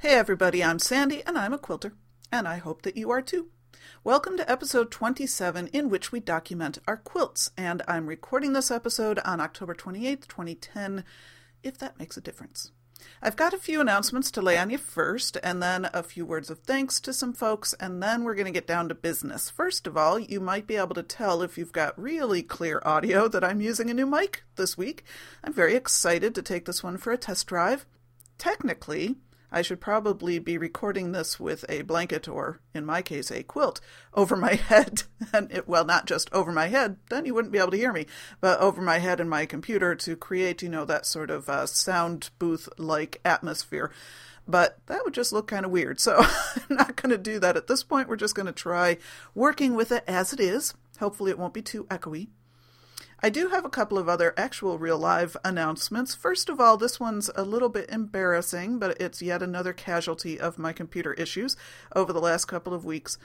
Hey everybody, I'm Sandy and I'm a quilter, and I hope that you are too. Welcome to episode 27, in which we document our quilts, and I'm recording this episode on October 28th, 2010, if that makes a difference. I've got a few announcements to lay on you first, and then a few words of thanks to some folks, and then we're going to get down to business. First of all, you might be able to tell if you've got really clear audio that I'm using a new mic this week. I'm very excited to take this one for a test drive. Technically, I should probably be recording this with a blanket or, in my case, a quilt over my head. And it, well, not just over my head, then you wouldn't be able to hear me, but over my head and my computer to create, you know, that sort of uh, sound booth like atmosphere. But that would just look kind of weird. So I'm not going to do that at this point. We're just going to try working with it as it is. Hopefully, it won't be too echoey. I do have a couple of other actual real live announcements. First of all, this one's a little bit embarrassing, but it's yet another casualty of my computer issues over the last couple of weeks.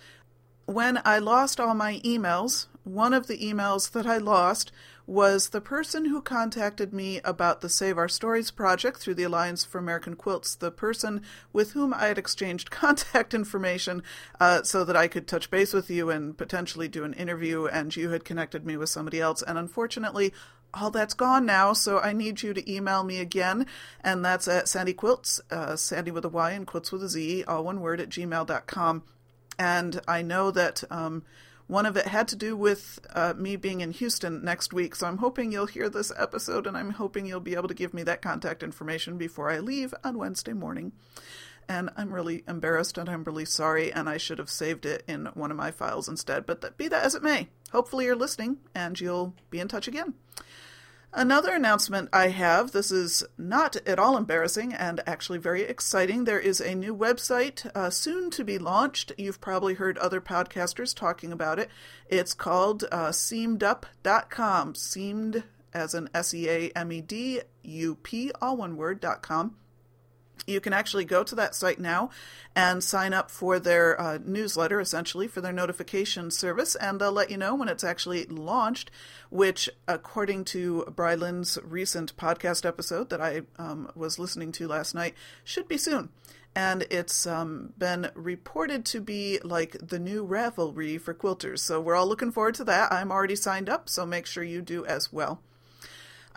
When I lost all my emails, one of the emails that I lost was the person who contacted me about the Save Our Stories project through the Alliance for American Quilts, the person with whom I had exchanged contact information uh, so that I could touch base with you and potentially do an interview, and you had connected me with somebody else. And unfortunately, all that's gone now, so I need you to email me again, and that's at Sandy Quilts, uh, Sandy with a Y and Quilts with a Z, all one word, at gmail.com. And I know that um, one of it had to do with uh, me being in Houston next week, so I'm hoping you'll hear this episode and I'm hoping you'll be able to give me that contact information before I leave on Wednesday morning. And I'm really embarrassed and I'm really sorry, and I should have saved it in one of my files instead. But be that as it may, hopefully you're listening and you'll be in touch again. Another announcement I have this is not at all embarrassing and actually very exciting. There is a new website uh, soon to be launched. You've probably heard other podcasters talking about it. It's called uh, seamedup.com. Seamed as an S E A M E D U P, all one word, dot com you can actually go to that site now and sign up for their uh, newsletter, essentially, for their notification service, and they'll let you know when it's actually launched, which, according to Bryland's recent podcast episode that I um, was listening to last night, should be soon. And it's um, been reported to be like the new Ravelry for quilters. So we're all looking forward to that. I'm already signed up, so make sure you do as well.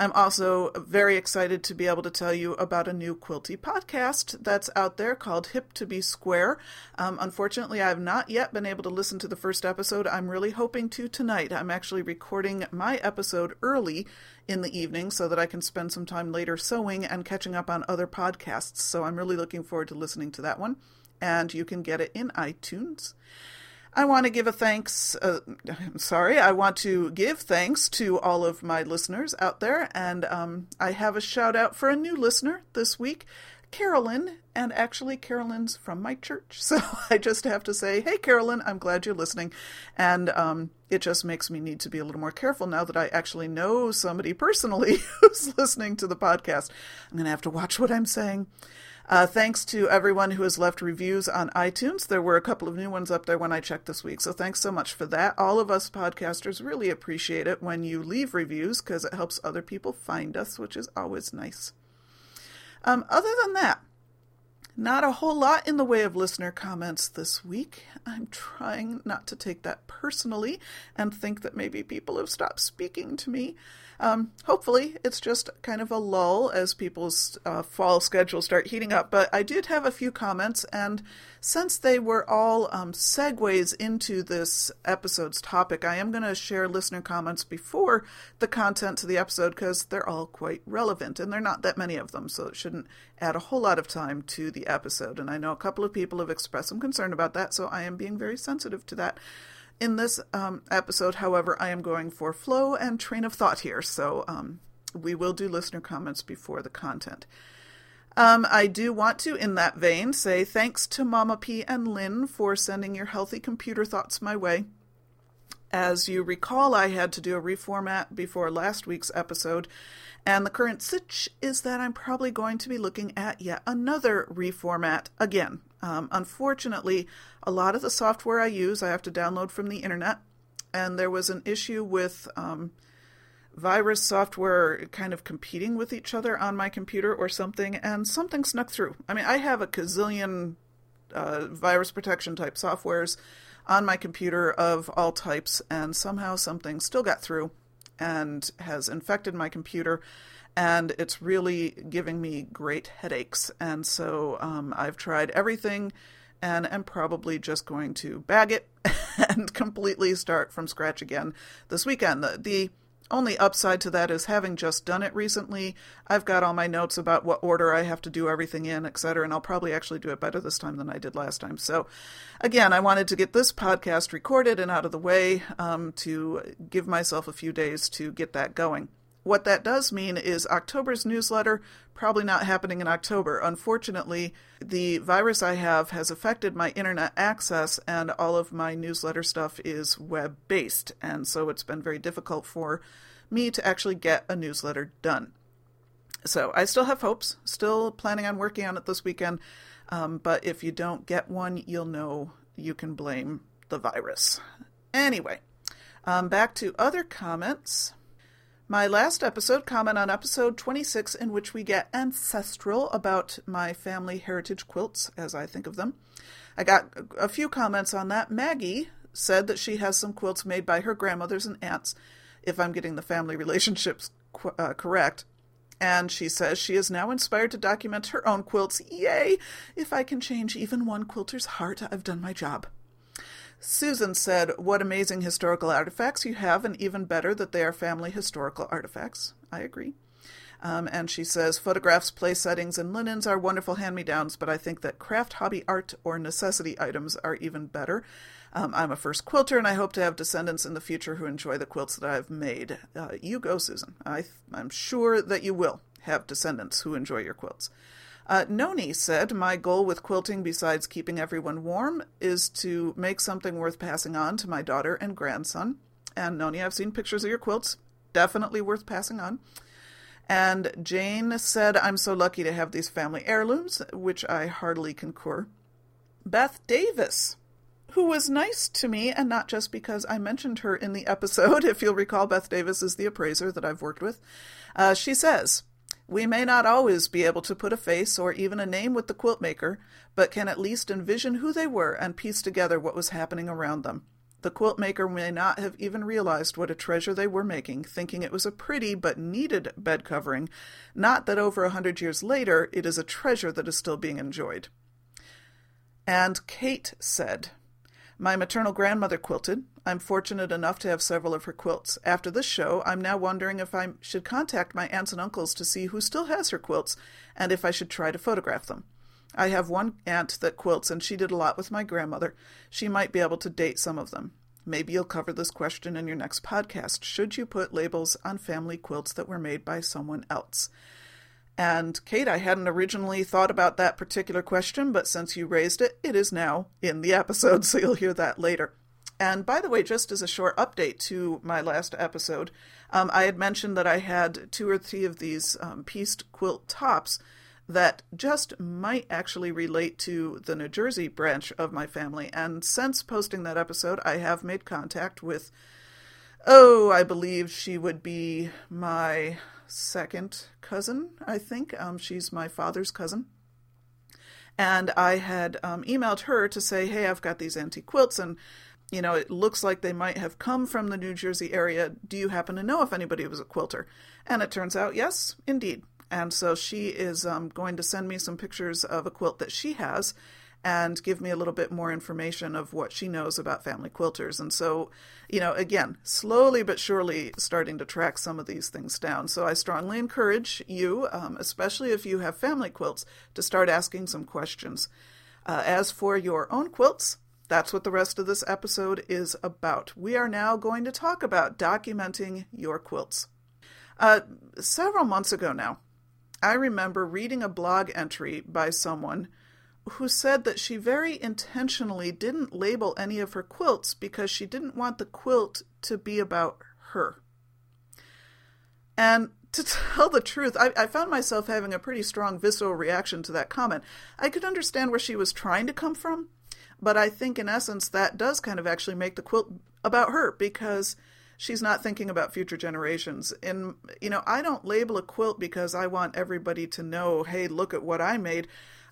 I'm also very excited to be able to tell you about a new quilty podcast that's out there called Hip to Be Square. Um, unfortunately, I have not yet been able to listen to the first episode. I'm really hoping to tonight. I'm actually recording my episode early in the evening so that I can spend some time later sewing and catching up on other podcasts. So I'm really looking forward to listening to that one. And you can get it in iTunes. I want to give a thanks. Uh, I'm sorry, I want to give thanks to all of my listeners out there, and um, I have a shout out for a new listener this week, Carolyn. And actually, Carolyn's from my church, so I just have to say, hey, Carolyn, I'm glad you're listening, and um, it just makes me need to be a little more careful now that I actually know somebody personally who's listening to the podcast. I'm going to have to watch what I'm saying. Uh, thanks to everyone who has left reviews on iTunes. There were a couple of new ones up there when I checked this week, so thanks so much for that. All of us podcasters really appreciate it when you leave reviews because it helps other people find us, which is always nice. Um, other than that, not a whole lot in the way of listener comments this week. I'm trying not to take that personally and think that maybe people have stopped speaking to me. Um, hopefully, it's just kind of a lull as people's uh, fall schedules start heating up. But I did have a few comments, and since they were all um, segues into this episode's topic, I am going to share listener comments before the content to the episode because they're all quite relevant, and there are not that many of them, so it shouldn't add a whole lot of time to the episode. And I know a couple of people have expressed some concern about that, so I am being very sensitive to that. In this um, episode, however, I am going for flow and train of thought here, so um, we will do listener comments before the content. Um, I do want to, in that vein, say thanks to Mama P and Lynn for sending your healthy computer thoughts my way. As you recall, I had to do a reformat before last week's episode, and the current sitch is that I'm probably going to be looking at yet another reformat again. Um, unfortunately, a lot of the software I use I have to download from the internet, and there was an issue with um, virus software kind of competing with each other on my computer or something, and something snuck through. I mean, I have a gazillion uh, virus protection type softwares on my computer of all types, and somehow something still got through and has infected my computer, and it's really giving me great headaches. And so um, I've tried everything and am probably just going to bag it and completely start from scratch again this weekend. The, the only upside to that is having just done it recently, I've got all my notes about what order I have to do everything in, etc., and I'll probably actually do it better this time than I did last time. So, again, I wanted to get this podcast recorded and out of the way um, to give myself a few days to get that going. What that does mean is October's newsletter probably not happening in October. Unfortunately, the virus I have has affected my internet access, and all of my newsletter stuff is web based, and so it's been very difficult for me to actually get a newsletter done. So I still have hopes, still planning on working on it this weekend, um, but if you don't get one, you'll know you can blame the virus. Anyway, um, back to other comments. My last episode, comment on episode 26, in which we get ancestral about my family heritage quilts, as I think of them. I got a few comments on that. Maggie said that she has some quilts made by her grandmothers and aunts, if I'm getting the family relationships uh, correct. And she says she is now inspired to document her own quilts. Yay! If I can change even one quilter's heart, I've done my job. Susan said, What amazing historical artifacts you have, and even better that they are family historical artifacts. I agree. Um, and she says, Photographs, place settings, and linens are wonderful hand me downs, but I think that craft hobby art or necessity items are even better. Um, I'm a first quilter, and I hope to have descendants in the future who enjoy the quilts that I've made. Uh, you go, Susan. I, I'm sure that you will have descendants who enjoy your quilts. Uh, Noni said, My goal with quilting, besides keeping everyone warm, is to make something worth passing on to my daughter and grandson. And Noni, I've seen pictures of your quilts. Definitely worth passing on. And Jane said, I'm so lucky to have these family heirlooms, which I heartily concur. Beth Davis, who was nice to me, and not just because I mentioned her in the episode. If you'll recall, Beth Davis is the appraiser that I've worked with. Uh, she says, we may not always be able to put a face or even a name with the quilt maker, but can at least envision who they were and piece together what was happening around them. The quilt maker may not have even realized what a treasure they were making, thinking it was a pretty but needed bed covering, not that over a hundred years later it is a treasure that is still being enjoyed. And Kate said, my maternal grandmother quilted. I'm fortunate enough to have several of her quilts. After this show, I'm now wondering if I should contact my aunts and uncles to see who still has her quilts and if I should try to photograph them. I have one aunt that quilts, and she did a lot with my grandmother. She might be able to date some of them. Maybe you'll cover this question in your next podcast. Should you put labels on family quilts that were made by someone else? And Kate, I hadn't originally thought about that particular question, but since you raised it, it is now in the episode, so you'll hear that later. And by the way, just as a short update to my last episode, um, I had mentioned that I had two or three of these um, pieced quilt tops that just might actually relate to the New Jersey branch of my family. And since posting that episode, I have made contact with, oh, I believe she would be my second cousin, I think. Um, she's my father's cousin. And I had um, emailed her to say, hey, I've got these antique quilts, and, you know, it looks like they might have come from the New Jersey area. Do you happen to know if anybody was a quilter? And it turns out, yes, indeed. And so she is um, going to send me some pictures of a quilt that she has and give me a little bit more information of what she knows about family quilters. And so, you know, again, slowly but surely starting to track some of these things down. So I strongly encourage you, um, especially if you have family quilts, to start asking some questions. Uh, as for your own quilts, that's what the rest of this episode is about. We are now going to talk about documenting your quilts. Uh, several months ago now, I remember reading a blog entry by someone who said that she very intentionally didn't label any of her quilts because she didn't want the quilt to be about her. And to tell the truth, I, I, found myself having a pretty strong visceral reaction to that comment. I could understand where she was trying to come from, but I think in essence that does kind of actually make the quilt about her because she's not thinking about future generations. And, you know, I don't label a quilt because I want everybody to know, hey, look at what I made.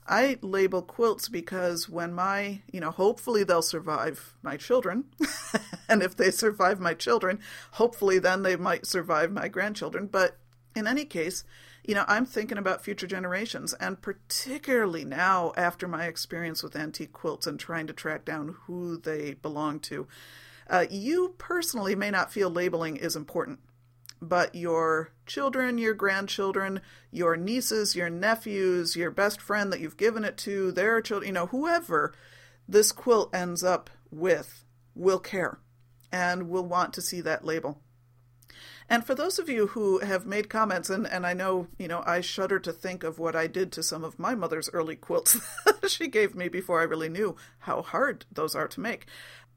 I label quilts because when my, you know, hopefully they'll survive my children. and if they survive my children, hopefully then they might survive my grandchildren. But in any case, you know, I'm thinking about future generations, and particularly now after my experience with antique quilts and trying to track down who they belong to. Uh, you personally may not feel labeling is important but your children, your grandchildren, your nieces, your nephews, your best friend that you've given it to, their children, you know, whoever this quilt ends up with will care and will want to see that label. And for those of you who have made comments, and, and I know, you know, I shudder to think of what I did to some of my mother's early quilts she gave me before I really knew how hard those are to make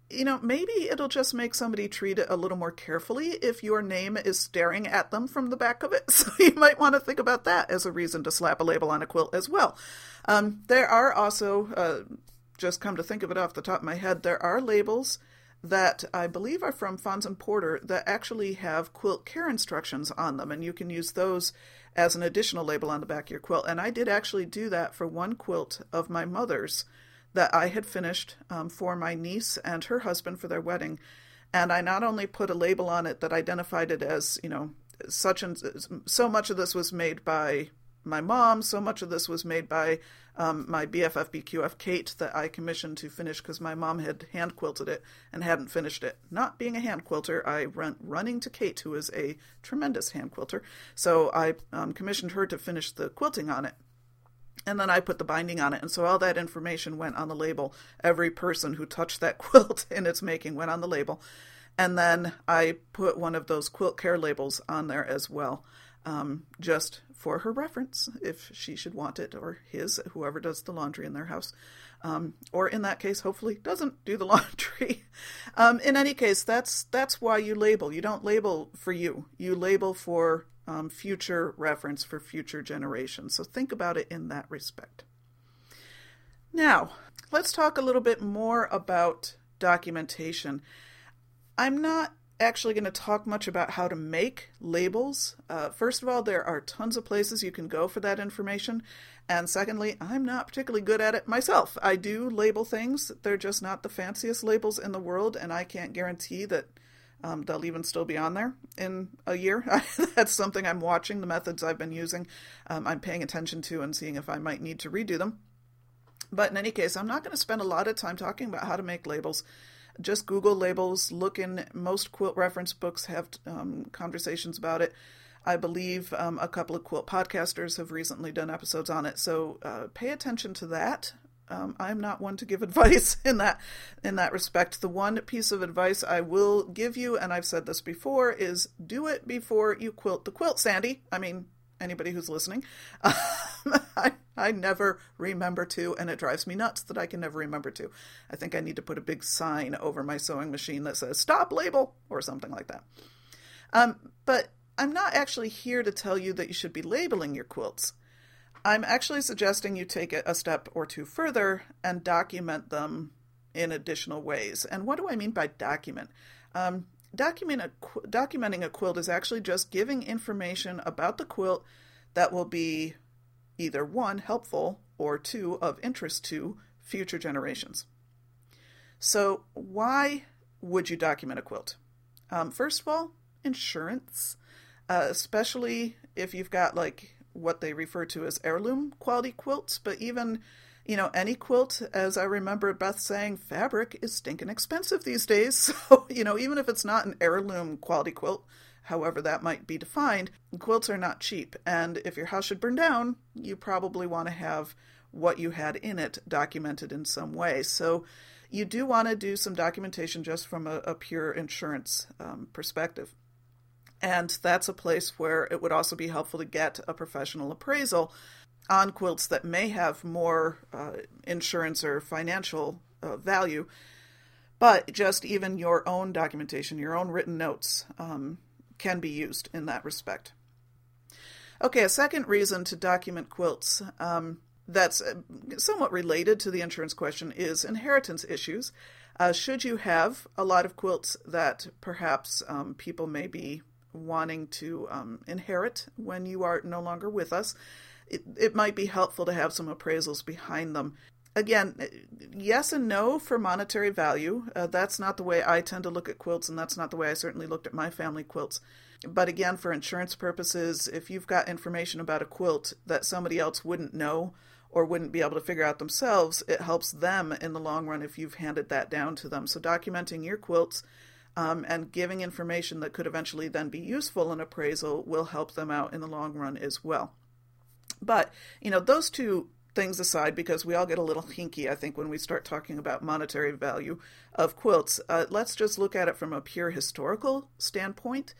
you know, maybe it'll just make somebody treat it a little more carefully if your name is staring at them from the back of it. So you might want to think about that as a reason to slap a label on a quilt as well. Um, there are also, uh, just come to think of it off the top of my head, there are labels that I believe are from Fons and Porter that actually have quilt care instructions on them, and you can use those as an additional label on the back of your quilt. And I did actually do that for one quilt of my mother's that I had finished um, for my niece and her husband for their wedding. And I not only put a label on it that identified it as, you know, such and so much of this was made by my mom, so much of this was made by um, my BFF BQF Kate that I commissioned to finish because my mom had hand quilted it and hadn't finished it. Not being a hand quilter, I went running to Kate, who is a tremendous hand quilter. So I um, commissioned her to finish the quilting on it and then I put the binding on it. And so all that information went on the label. Every person who touched that quilt in its making went on the label. And then I put one of those quilt care labels on there as well, um, just for her reference, if she should want it, or his, whoever does the laundry in their house. Um, or in that case, hopefully doesn't do the laundry. um, in any case, that's that's why you label. You don't label for you. You label for um, future reference for future generations. So think about it in that respect. Now, let's talk a little bit more about documentation. I'm not actually going to talk much about how to make labels. Uh, first of all, there are tons of places you can go for that information. And secondly, I'm not particularly good at it myself. I do label things, they're just not the fanciest labels in the world, and I can't guarantee that um, they'll even still be on there in a year. That's something I'm watching, the methods I've been using, um, I'm paying attention to and seeing if I might need to redo them. But in any case, I'm not going to spend a lot of time talking about how to make labels. Just Google labels, look in most quilt reference books, have um, conversations about it. I believe um, a couple of quilt podcasters have recently done episodes on it, so uh, pay attention to that. Um, I'm not one to give advice in that in that respect. The one piece of advice I will give you, and I've said this before, is do it before you quilt the quilt, Sandy. I mean, anybody who's listening. I, I never remember to, and it drives me nuts that I can never remember to. I think I need to put a big sign over my sewing machine that says "Stop label" or something like that. Um, but I'm not actually here to tell you that you should be labeling your quilts. I'm actually suggesting you take it a step or two further and document them in additional ways. And what do I mean by document? Um, document a, documenting a quilt is actually just giving information about the quilt that will be either one, helpful, or two, of interest to future generations. So, why would you document a quilt? Um, first of all, insurance, uh, especially if you've got like what they refer to as heirloom quality quilts, but even you know, any quilt, as I remember Beth saying, fabric is stinking expensive these days. So, you know, even if it's not an heirloom quality quilt, however that might be defined, quilts are not cheap. And if your house should burn down, you probably want to have what you had in it documented in some way. So, you do want to do some documentation just from a, a pure insurance um, perspective. And that's a place where it would also be helpful to get a professional appraisal on quilts that may have more uh, insurance or financial uh, value. But just even your own documentation, your own written notes, um, can be used in that respect. Okay, a second reason to document quilts um, that's uh, somewhat related to the insurance question is inheritance issues. Uh, should you have a lot of quilts that perhaps um, people may be wanting to um, inherit when you are no longer with us, it, it might be helpful to have some appraisals behind them. Again, yes and no for monetary value. Uh, that's not the way I tend to look at quilts, and that's not the way I certainly looked at my family quilts. But again, for insurance purposes, if you've got information about a quilt that somebody else wouldn't know or wouldn't be able to figure out themselves, it helps them in the long run if you've handed that down to them. So, documenting your quilts um, and giving information that could eventually then be useful in appraisal will help them out in the long run as well. But, you know, those two things aside, because we all get a little hinky, I think, when we start talking about monetary value of quilts, uh, let's just look at it from a pure historical standpoint.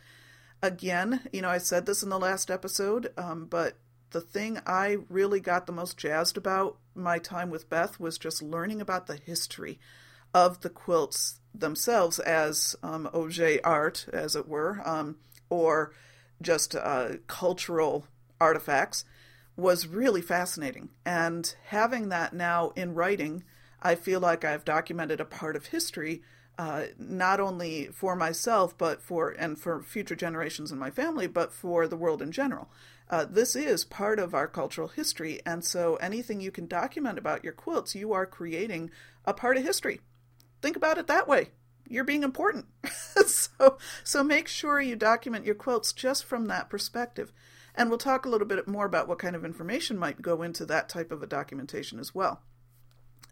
Again, you know, I said this in the last episode, um, but the thing I really got the most jazzed about my time with Beth was just learning about the history of the quilts themselves as um, objet art, as it were, um, or just uh, cultural artifacts was really fascinating. And having that now in writing, I feel like I've documented a part of history, uh, not only for myself, but for and for future generations in my family, but for the world in general. Uh, this is part of our cultural history, and so anything you can document about your quilts, you are creating a part of history. Think about it that way. You're being important. so, so make sure you document your quilts just from that perspective. And we'll talk a little bit more about what kind of information might go into that type of a documentation as well.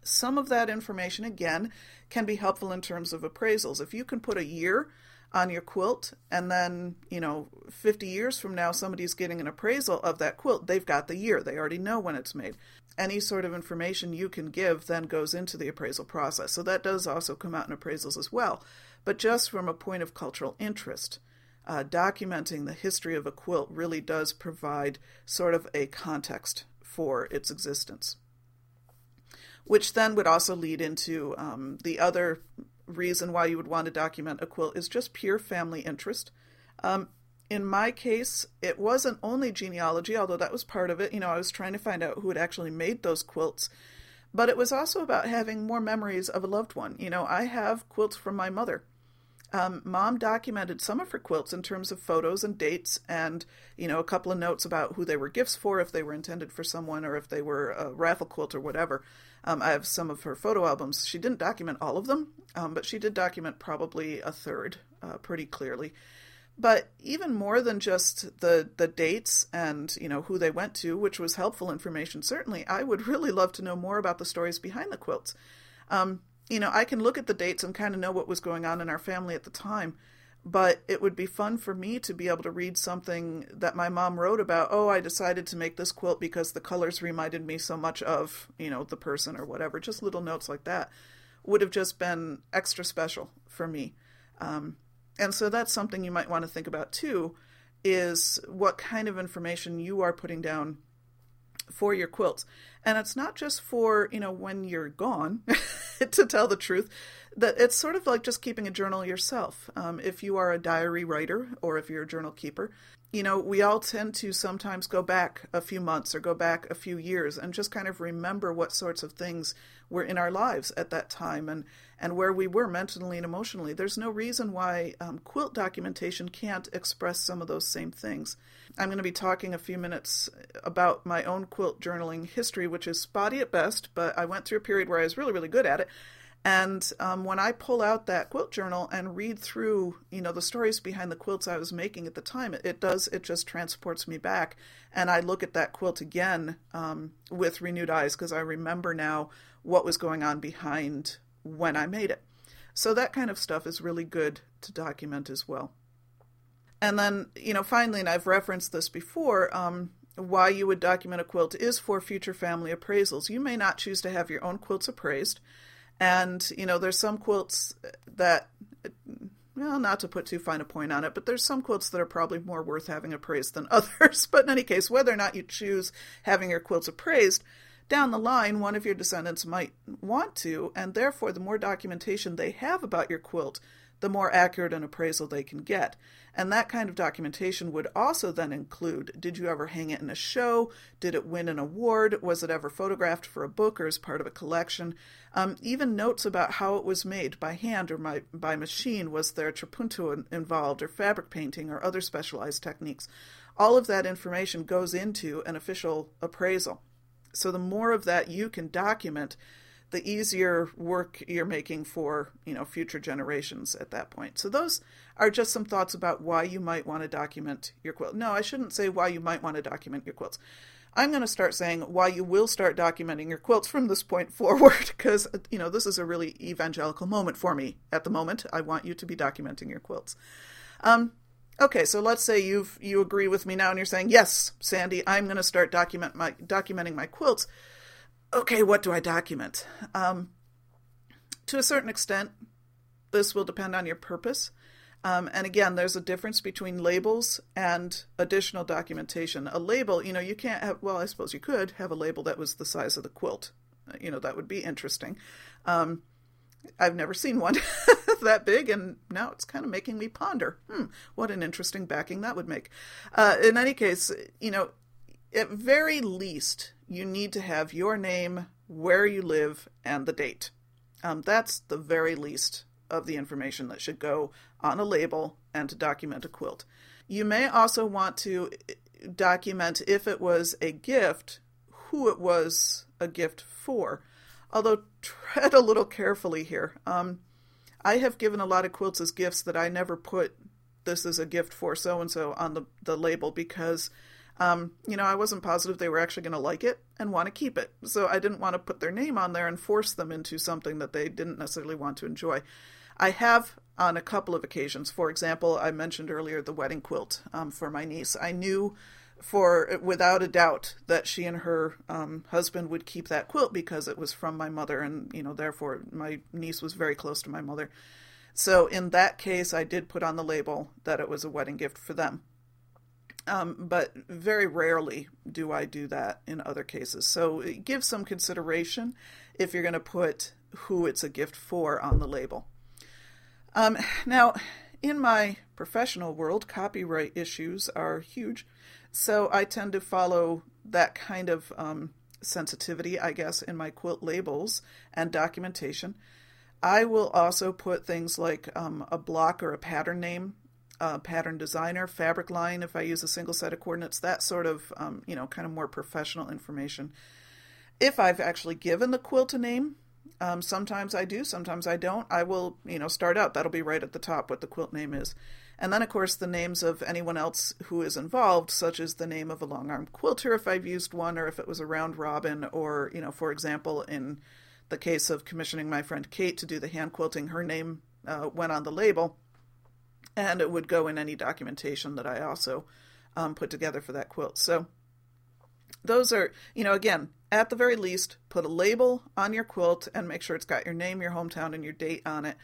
Some of that information, again, can be helpful in terms of appraisals. If you can put a year on your quilt and then, you know, 50 years from now somebody's getting an appraisal of that quilt, they've got the year. They already know when it's made. Any sort of information you can give then goes into the appraisal process. So that does also come out in appraisals as well. But just from a point of cultural interest, uh, documenting the history of a quilt really does provide sort of a context for its existence. Which then would also lead into um, the other reason why you would want to document a quilt is just pure family interest. Um, in my case, it wasn't only genealogy, although that was part of it. You know, I was trying to find out who had actually made those quilts. But it was also about having more memories of a loved one. You know, I have quilts from my mother um, mom documented some of her quilts in terms of photos and dates and you know a couple of notes about who they were gifts for if they were intended for someone or if they were a raffle quilt or whatever um, i have some of her photo albums. She didn't document all of them um, but she did document probably a third uh, pretty clearly. But even more than just the the dates and you know who they went to which was helpful information certainly i would really love to know more about the stories behind the quilts. Um, you know, I can look at the dates and kind of know what was going on in our family at the time, but it would be fun for me to be able to read something that my mom wrote about. Oh, I decided to make this quilt because the colors reminded me so much of, you know, the person or whatever. Just little notes like that would have just been extra special for me. Um, and so that's something you might want to think about too is what kind of information you are putting down for your quilts. And it's not just for, you know, when you're gone, to tell the truth, that it's sort of like just keeping a journal yourself. Um, if you are a diary writer or if you're a journal keeper, you know, we all tend to sometimes go back a few months or go back a few years and just kind of remember what sorts of things were in our lives at that time and, and where we were mentally and emotionally. There's no reason why um, quilt documentation can't express some of those same things. I'm going to be talking a few minutes about my own quilt journaling history, which is spotty at best, but I went through a period where I was really, really good at it. And um, when I pull out that quilt journal and read through, you know, the stories behind the quilts I was making at the time, it, it does, it just transports me back. And I look at that quilt again um, with renewed eyes because I remember now what was going on behind when I made it. So that kind of stuff is really good to document as well. And then, you know, finally, and I've referenced this before, um, why you would document a quilt is for future family appraisals. You may not choose to have your own quilts appraised. And, you know, there's some quilts that well, not to put too fine a point on it, but there's some quilts that are probably more worth having appraised than others. But in any case, whether or not you choose having your quilts appraised, down the line, one of your descendants might want to, and therefore, the more documentation they have about your quilt, the more accurate an appraisal they can get. And that kind of documentation would also then include did you ever hang it in a show? Did it win an award? Was it ever photographed for a book or as part of a collection? Um, even notes about how it was made by hand or by, by machine. Was there trapunto involved or fabric painting or other specialized techniques? All of that information goes into an official appraisal. So the more of that you can document, the easier work you're making for you know future generations at that point. So those are just some thoughts about why you might want to document your quilt. No, I shouldn't say why you might want to document your quilts. I'm going to start saying why you will start documenting your quilts from this point forward because you know this is a really evangelical moment for me at the moment. I want you to be documenting your quilts. Um, okay, so let's say you've you agree with me now and you're saying yes, Sandy, I'm going to start document my documenting my quilts okay, what do I document? Um, to a certain extent, this will depend on your purpose. Um, and again, there's a difference between labels and additional documentation. A label, you know, you can't have, well, I suppose you could have a label that was the size of the quilt. Uh, you know, that would be interesting. Um, I've never seen one that big, and now it's kind of making me ponder hmm, what an interesting backing that would make. Uh, in any case, you know, at very least, you need to have your name, where you live, and the date. Um, that's the very least of the information that should go on a label and to document a quilt. You may also want to eh, document if it was a gift, who it was a gift for. Although, tread a little carefully here. Um, I have given a lot of quilts as gifts that I never put this is a gift for so and so on the, the label because um, you know, I wasn't positive they were actually going to like it and want to keep it. So I didn't want to put their name on there and force them into something that they didn't necessarily want to enjoy. I have on a couple of occasions. For example, I mentioned earlier the wedding quilt um, for my niece. I knew for without a doubt that she and her um, husband would keep that quilt because it was from my mother, and you know, therefore, my niece was very close to my mother. So in that case, I did put on the label that it was a wedding gift for them. Um, but very rarely do I do that in other cases. So give some consideration if you're going to put who it's a gift for on the label. Um, now, in my professional world, copyright issues are huge, so I tend to follow that kind of um, sensitivity, I guess, in my quilt labels and documentation. I will also put things like um, a block or a pattern name uh, pattern designer, fabric line, if I use a single set of coordinates, that sort of, um, you know, kind of more professional information. If I've actually given the quilt a name, um, sometimes I do, sometimes I don't. I will, you know, start out. That'll be right at the top what the quilt name is. And then, of course, the names of anyone else who is involved, such as the name of a long arm quilter if I've used one, or if it was a round robin, or, you know, for example, in the case of commissioning my friend Kate to do the hand quilting, her name uh, went on the label and it would go in any documentation that I also um, put together for that quilt. So those are, you know, again, at the very least, put a label on your quilt and make sure it's got your name, your hometown, and your date on it.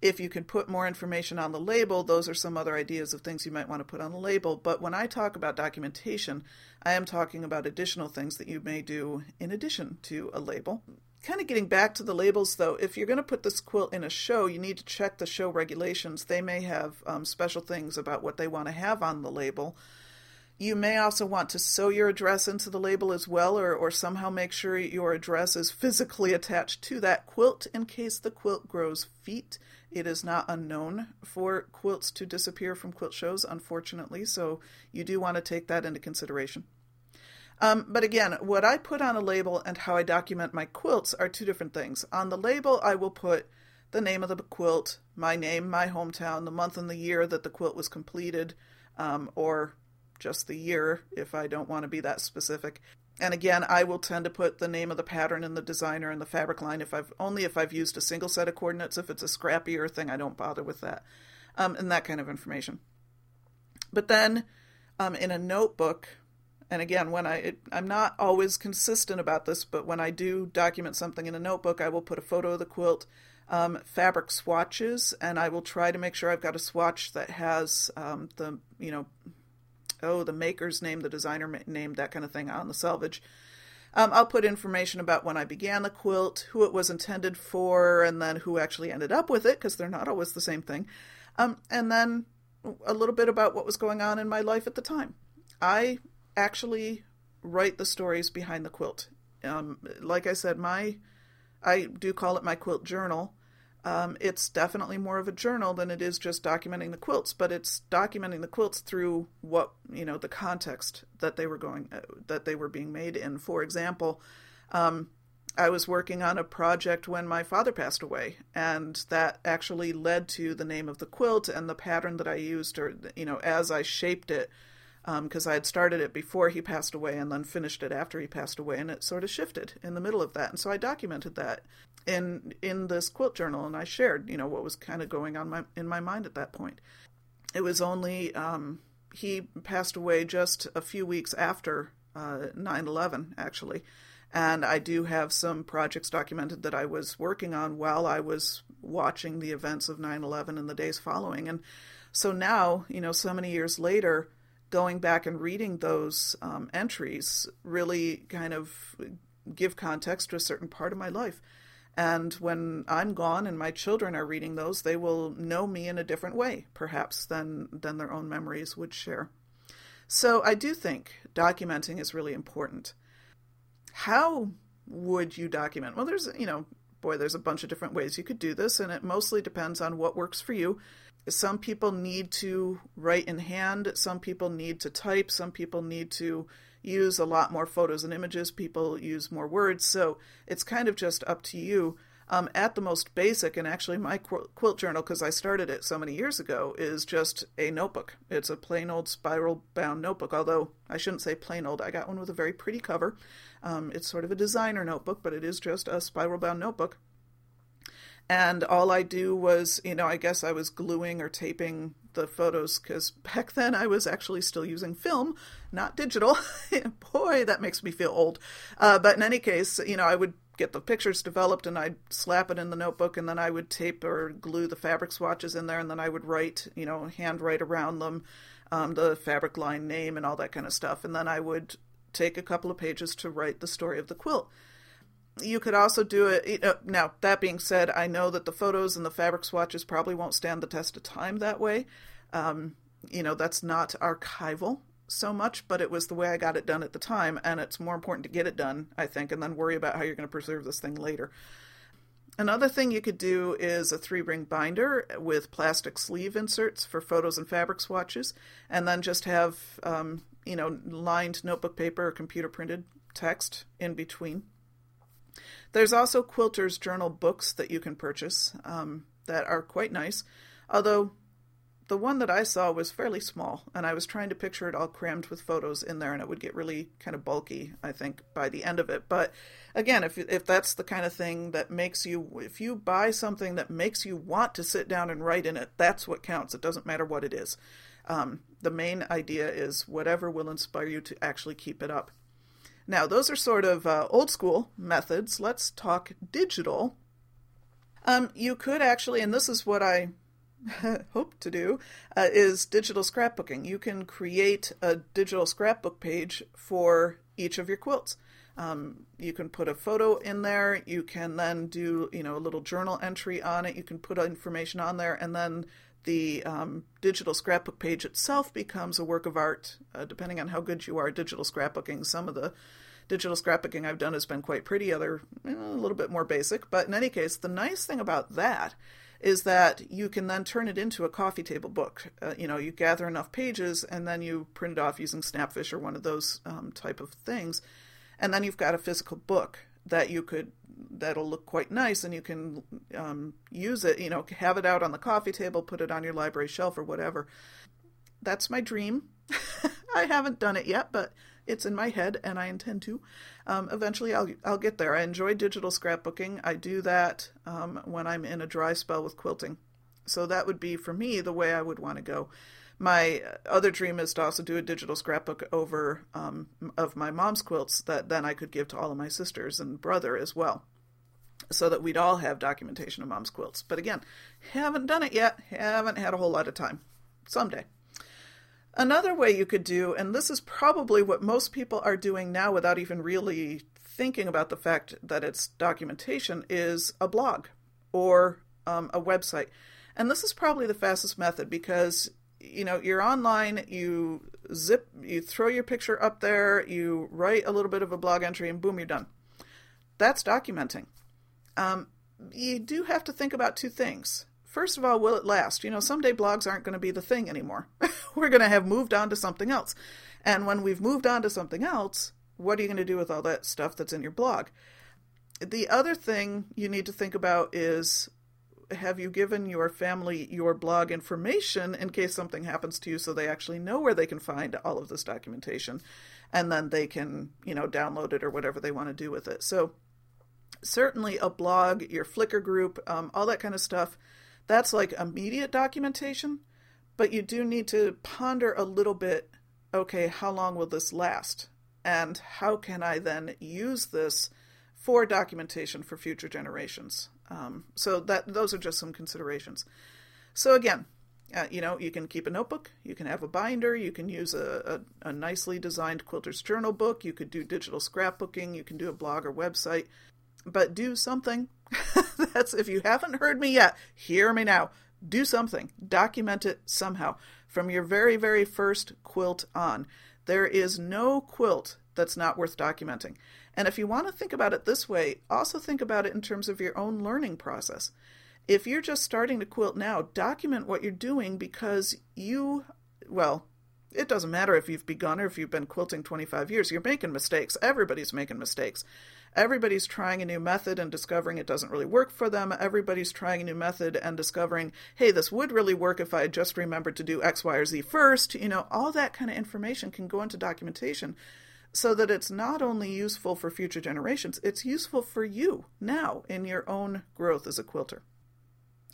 If you can put more information on the label, those are some other ideas of things you might want to put on the label. But when I talk about documentation, I am talking about additional things that you may do in addition to a label kind of getting back to the labels though if you're going to put this quilt in a show you need to check the show regulations. They may have um, special things about what they want to have on the label. You may also want to sew your address into the label as well or, or somehow make sure your address is physically attached to that quilt in case the quilt grows feet. It is not unknown for quilts to disappear from quilt shows unfortunately so you do want to take that into consideration um, but again, what I put on a label and how I document my quilts are two different things. On the label, I will put the name of the quilt, my name, my hometown, the month and the year that the quilt was completed, um, or just the year if I don't want to be that specific. And again, I will tend to put the name of the pattern and the designer and the fabric line if I've only if I've used a single set of coordinates. If it's a scrappier thing, I don't bother with that, um, and that kind of information. But then, um, in a notebook, and again, when I it, I'm not always consistent about this, but when I do document something in a notebook, I will put a photo of the quilt, um, fabric swatches, and I will try to make sure I've got a swatch that has um, the you know, oh the maker's name, the designer name, that kind of thing on the selvage. Um, I'll put information about when I began the quilt, who it was intended for, and then who actually ended up with it, because they're not always the same thing. Um, and then a little bit about what was going on in my life at the time. I actually write the stories behind the quilt. Um, like I said, my I do call it my quilt journal. Um, it's definitely more of a journal than it is just documenting the quilts, but it's documenting the quilts through what you know the context that they were going uh, that they were being made in. For example, um, I was working on a project when my father passed away, and that actually led to the name of the quilt and the pattern that I used, or you know, as I shaped it because um, I had started it before he passed away and then finished it after he passed away, and it sort of shifted in the middle of that. And so I documented that in in this quilt journal, and I shared, you know, what was kind of going on my in my mind at that point. It was only um, he passed away just a few weeks after uh, 9/11, actually, and I do have some projects documented that I was working on while I was watching the events of 9/11 and the days following, and so now, you know, so many years later going back and reading those um, entries really kind of give context to a certain part of my life. And when I'm gone and my children are reading those, they will know me in a different way, perhaps, than, than their own memories would share. So I do think documenting is really important. How would you document? Well, there's, you know, boy, there's a bunch of different ways you could do this, and it mostly depends on what works for you. Some people need to write in hand, some people need to type, some people need to use a lot more photos and images, people use more words, so it's kind of just up to you. Um, at the most basic, and actually my quilt journal, because I started it so many years ago, is just a notebook. It's a plain old spiral bound notebook, although I shouldn't say plain old. I got one with a very pretty cover. Um, it's sort of a designer notebook, but it is just a spiral bound notebook. And all I do was, you know, I guess I was gluing or taping the photos because back then I was actually still using film, not digital. Boy, that makes me feel old. Uh, but in any case, you know, I would get the pictures developed and I'd slap it in the notebook and then I would tape or glue the fabric swatches in there and then I would write, you know, handwrite around them um, the fabric line name and all that kind of stuff. And then I would take a couple of pages to write the story of the quilt. You could also do it. now, that being said, I know that the photos and the fabric swatches probably won't stand the test of time that way. Um, you know, that's not archival so much, but it was the way I got it done at the time, and it's more important to get it done, I think, and then worry about how you're going to preserve this thing later. Another thing you could do is a three ring binder with plastic sleeve inserts for photos and fabric swatches, and then just have, um, you know, lined notebook paper or computer printed text in between. There's also Quilter's journal books that you can purchase um, that are quite nice, although the one that I saw was fairly small, and I was trying to picture it all crammed with photos in there, and it would get really kind of bulky, I think, by the end of it. But again, if if that's the kind of thing that makes you, if you buy something that makes you want to sit down and write in it, that's what counts. It doesn't matter what it is. Um, the main idea is whatever will inspire you to actually keep it up. Now, those are sort of uh, old school methods. Let's talk digital. Um, you could actually, and this is what I hope to do, uh, is digital scrapbooking. You can create a digital scrapbook page for each of your quilts. Um, you can put a photo in there. You can then do, you know, a little journal entry on it. You can put information on there, and then the um, digital scrapbook page itself becomes a work of art, uh, depending on how good you are at digital scrapbooking. Some of the digital scrapbooking I've done has been quite pretty, other a little bit more basic. But in any case, the nice thing about that is that you can then turn it into a coffee table book. Uh, you know, you gather enough pages and then you print it off using Snapfish or one of those um, type of things, and then you've got a physical book that you could that'll look quite nice and you can um, use it you know have it out on the coffee table put it on your library shelf or whatever. That's my dream. I haven't done it yet but it's in my head and i intend to. Um, eventually I'll, I'll get there. I enjoy digital scrapbooking. I do that um, when i'm in a dry spell with quilting. So that would be for me the way i would want to go My other dream is to also do a digital scrapbook over um, of my mom's quilts that then I could give to all of my sisters and brother as well, so that we'd all have documentation of mom's quilts. But again, haven't done it yet. Haven't had a whole lot of time. Someday. Another way you could do, and this is probably what most people are doing now without even really thinking about the fact that it's documentation, is a blog or um, a website. And this is probably the fastest method because you know you're online you zip you throw your picture up there you write a little bit of a blog entry and boom you're done. That's documenting. Um, you do have to think about two things. First of all will it last? You know someday blogs aren't going to be the thing anymore. We're going to have moved on to something else. And when we've moved on to something else what are you going to do with all that stuff that's in your blog? The other thing you need to think about is have you given your family your blog information in case something happens to you so they actually know where they can find all of this documentation and then they can, you know, download it or whatever they want to do with it. So certainly a blog, your Flickr group, um, all that kind of stuff, that's like immediate documentation, but you do need to ponder a little bit okay, how long will this last? And how can I then use this for documentation for future generations? Um, so that those are just some considerations. So again, uh, you know, you can keep a notebook, you can have a binder, you can use a, a, a nicely designed quilter's journal book, you could do digital scrapbooking, you can do a blog or website, but do something. That's if you haven't heard me yet, hear me now. Do something. Document it somehow. From your very, very first quilt on. There is no quilt that's not worth documenting. And if you want to think about it this way, also think about it in terms of your own learning process. If you're just starting to quilt now, document what you're doing because you, well, it doesn't matter if you've begun or if you've been quilting 25 years, you're making mistakes. Everybody's making mistakes. Everybody's trying a new method and discovering it doesn't really work for them. Everybody's trying a new method and discovering, hey, this would really work if I just remembered to do X, Y, or Z first. You know, all that kind of information can go into documentation so that it's not only useful for future generations, it's useful for you now in your own growth as a quilter.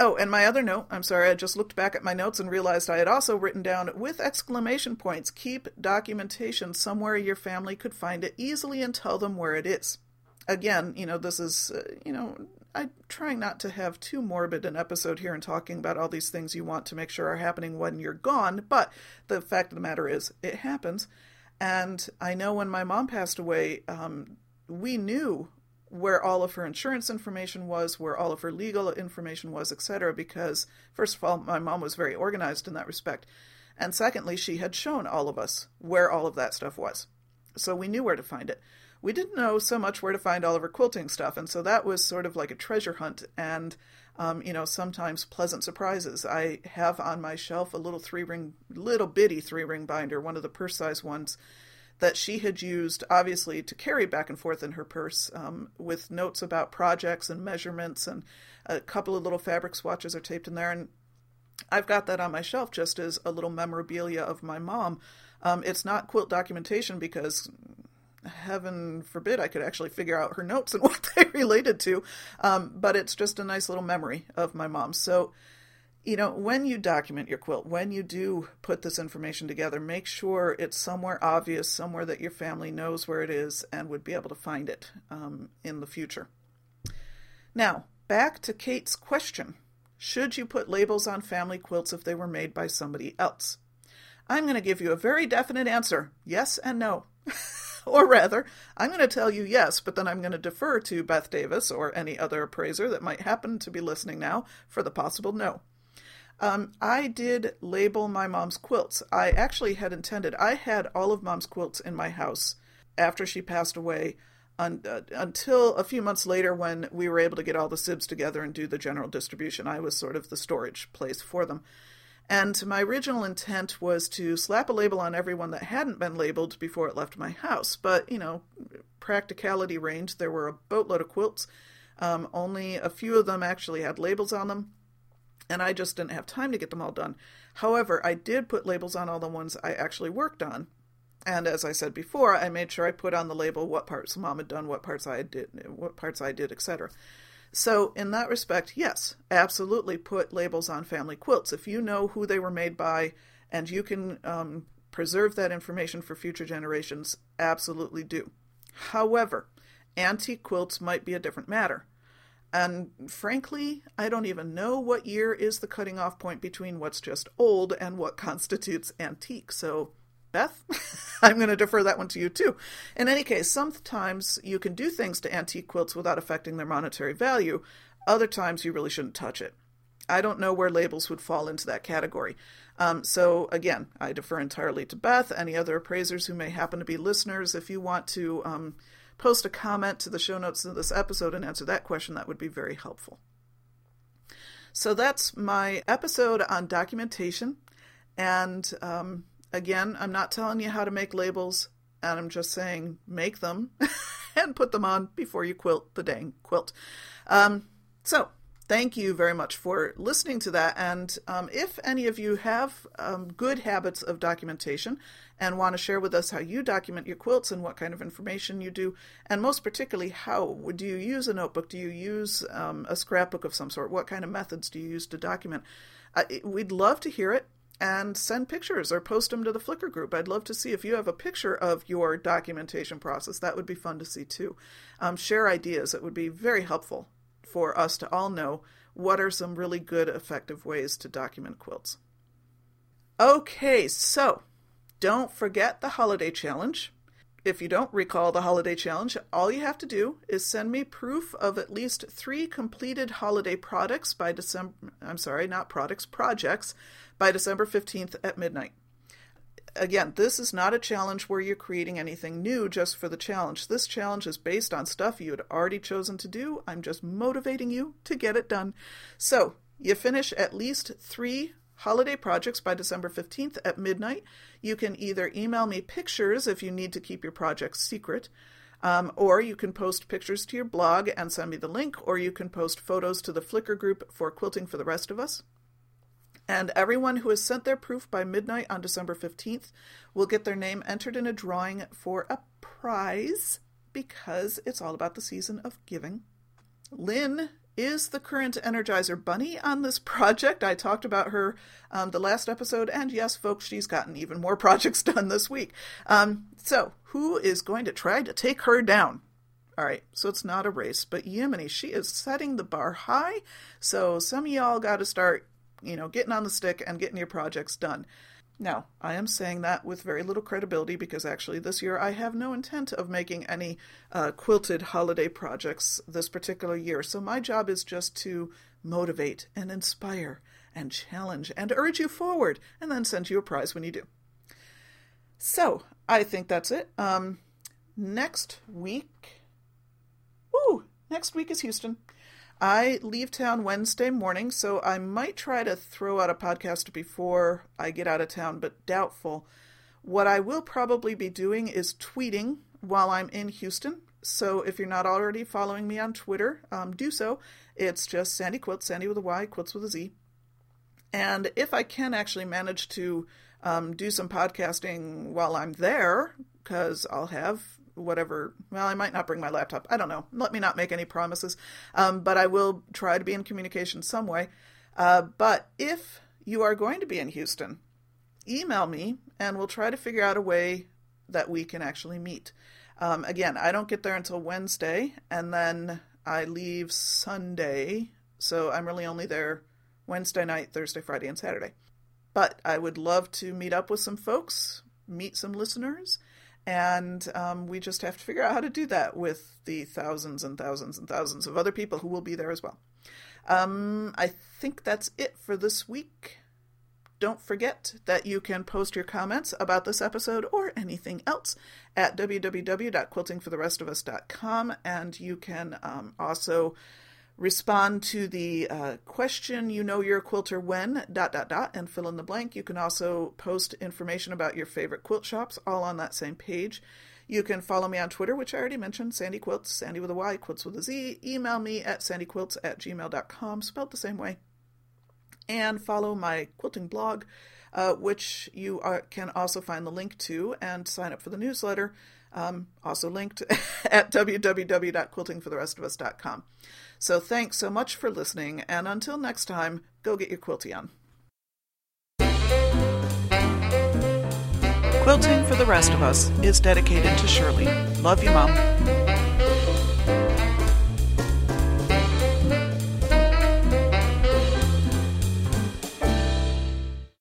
Oh, and my other note, I'm sorry, I just looked back at my notes and realized I had also written down with exclamation points keep documentation somewhere your family could find it easily and tell them where it is. Again, you know, this is, uh, you know, I'm trying not to have too morbid an episode here and talking about all these things you want to make sure are happening when you're gone, but the fact of the matter is, it happens. And I know when my mom passed away, um, we knew where all of her insurance information was, where all of her legal information was, etc. Because, first of all, my mom was very organized in that respect. And secondly, she had shown all of us where all of that stuff was. So we knew where to find it. We didn't know so much where to find all of her quilting stuff, and so that was sort of like a treasure hunt. And um, you know, sometimes pleasant surprises. I have on my shelf a little three ring, little bitty three ring binder, one of the purse size ones that she had used, obviously, to carry back and forth in her purse um, with notes about projects and measurements, and a couple of little fabric swatches are taped in there. And I've got that on my shelf just as a little memorabilia of my mom. Um, it's not quilt documentation because heaven forbid I could actually figure out her notes and what they related to. Um, but it's just a nice little memory of my mom. So, you know, when you document your quilt, when you do put this information together, make sure it's somewhere obvious, somewhere that your family knows where it is and would be able to find it um, in the future. Now, back to Kate's question Should you put labels on family quilts if they were made by somebody else? I'm going to give you a very definite answer yes and no. or rather, I'm going to tell you yes, but then I'm going to defer to Beth Davis or any other appraiser that might happen to be listening now for the possible no. Um, I did label my mom's quilts. I actually had intended, I had all of mom's quilts in my house after she passed away un, uh, until a few months later when we were able to get all the sibs together and do the general distribution. I was sort of the storage place for them. And my original intent was to slap a label on everyone that hadn't been labeled before it left my house. But, you know, practicality reigned. There were a boatload of quilts. Um, only a few of them actually had labels on them. And I just didn't have time to get them all done. However, I did put labels on all the ones I actually worked on. And as I said before, I made sure I put on the label what parts mom had done, what parts I did, what parts I did, etc. So, in that respect, yes, absolutely put labels on family quilts. If you know who they were made by and you can um, preserve that information for future generations, absolutely do. However, antique quilts might be a different matter. And frankly, I don't even know what year is the cutting off point between what's just old and what constitutes antique. So, Beth, I'm going to defer that one to you too. In any case, sometimes you can do things to antique quilts without affecting their monetary value. Other times you really shouldn't touch it. I don't know where labels would fall into that category. Um, so, again, I defer entirely to Beth, any other appraisers who may happen to be listeners. If you want to um, post a comment to the show notes of this episode and answer that question, that would be very helpful. So, that's my episode on documentation. And um, again, I'm not telling you how to make labels, and I'm just saying make them and put them on before you quilt the dang quilt. Um, so, thank you very much for listening to that. And um, if any of you have um, good habits of documentation and want to share with us how you document your quilts and what kind of information you do, and most particularly, how do you use a notebook? Do you use um, a scrapbook of some sort? What kind of methods do you use to document? Uh, we'd love to hear it and send pictures or post them to the Flickr group. I'd love to see if you have a picture of your documentation process. That would be fun to see too. Um, share ideas. It would be very helpful for us to all know what are some really good, effective ways to document quilts. Okay, so don't forget the holiday challenge. If you don't recall the holiday challenge, all you have to do is send me proof of at least three completed holiday products by December. I'm sorry, not products, projects by December 15th at midnight again, this is not a challenge where you're creating anything new just for the challenge. This challenge is based on stuff you had already chosen to do. I'm just motivating you to get it done. So, you finish at least three holiday projects by December 15th at midnight. You can either email me pictures if you need to keep your projects secret. Um, or you can post pictures to your blog and send me the link, or you can post photos to the Flickr group for Quilting for the Rest of Us. And everyone who has sent their proof by midnight on December 15th will get their name entered in a drawing for a prize because it's all about the season of giving. Lynn is the current Energizer Bunny on this project. I talked about her um, the last episode, and yes, folks, she's gotten even more projects done this week. Um, so, who is going to try to take her down? All right, so it's not a race, but Yemeni, she is setting the bar high. So, some of y'all got to start you know, getting on the stick and getting your projects done. Now, I am saying that with very little credibility because actually this year I have no intent of making any uh, quilted holiday projects this particular year. So my job is just to motivate and inspire and challenge and urge you forward and then send you a prize when you do. So I think that's it. Um, next week, ooh, next week is Houston. I leave town Wednesday morning, so I might try to throw out a podcast before I get out of town, but doubtful. What I will probably be doing is tweeting while I'm in Houston. So if you're not already following me on Twitter, um, do so. It's just Sandy Quiltz, Sandy with a Y, Quilts with a Z. And if I can actually manage to um, do some podcasting while I'm there, because I'll have whatever. Well, I might not bring my laptop. I don't know. Let me not make any promises. Um, but I will try to be in communication some way. Uh, but if you are going to be in Houston, email me and we'll try to figure out a way that we can actually meet. Um, again, I don't get there until Wednesday and then I leave Sunday. So I'm really only there Wednesday night, Thursday, Friday, and Saturday. But I would love to meet up with some folks, meet some listeners, and um, we just have to figure out how to do that with the thousands and thousands and thousands of other people who will be there as well. Um, I think that's it for this week. Don't forget that you can post your comments about this episode or anything else at www.quiltingfortherestofus.com, and you can um, also respond to the uh, question you know you're a quilter when dot dot dot and fill in the blank. You can also post information about your favorite quilt shops all on that same page. You can follow me on twitter which i already mentioned sandy quiltz sandy with a y quilts with a z. Email me at sandyquiltz at gmail.com spelled the same way. And follow my quilting blog uh, which you are, can also find the link to and sign up for the newsletter um, also linked at www.quiltingfortherestofus.com. So thanks so much for listening, and until next time, go get your quilty on. Quilting for the Rest of Us is dedicated to Shirley. Love you, Mom.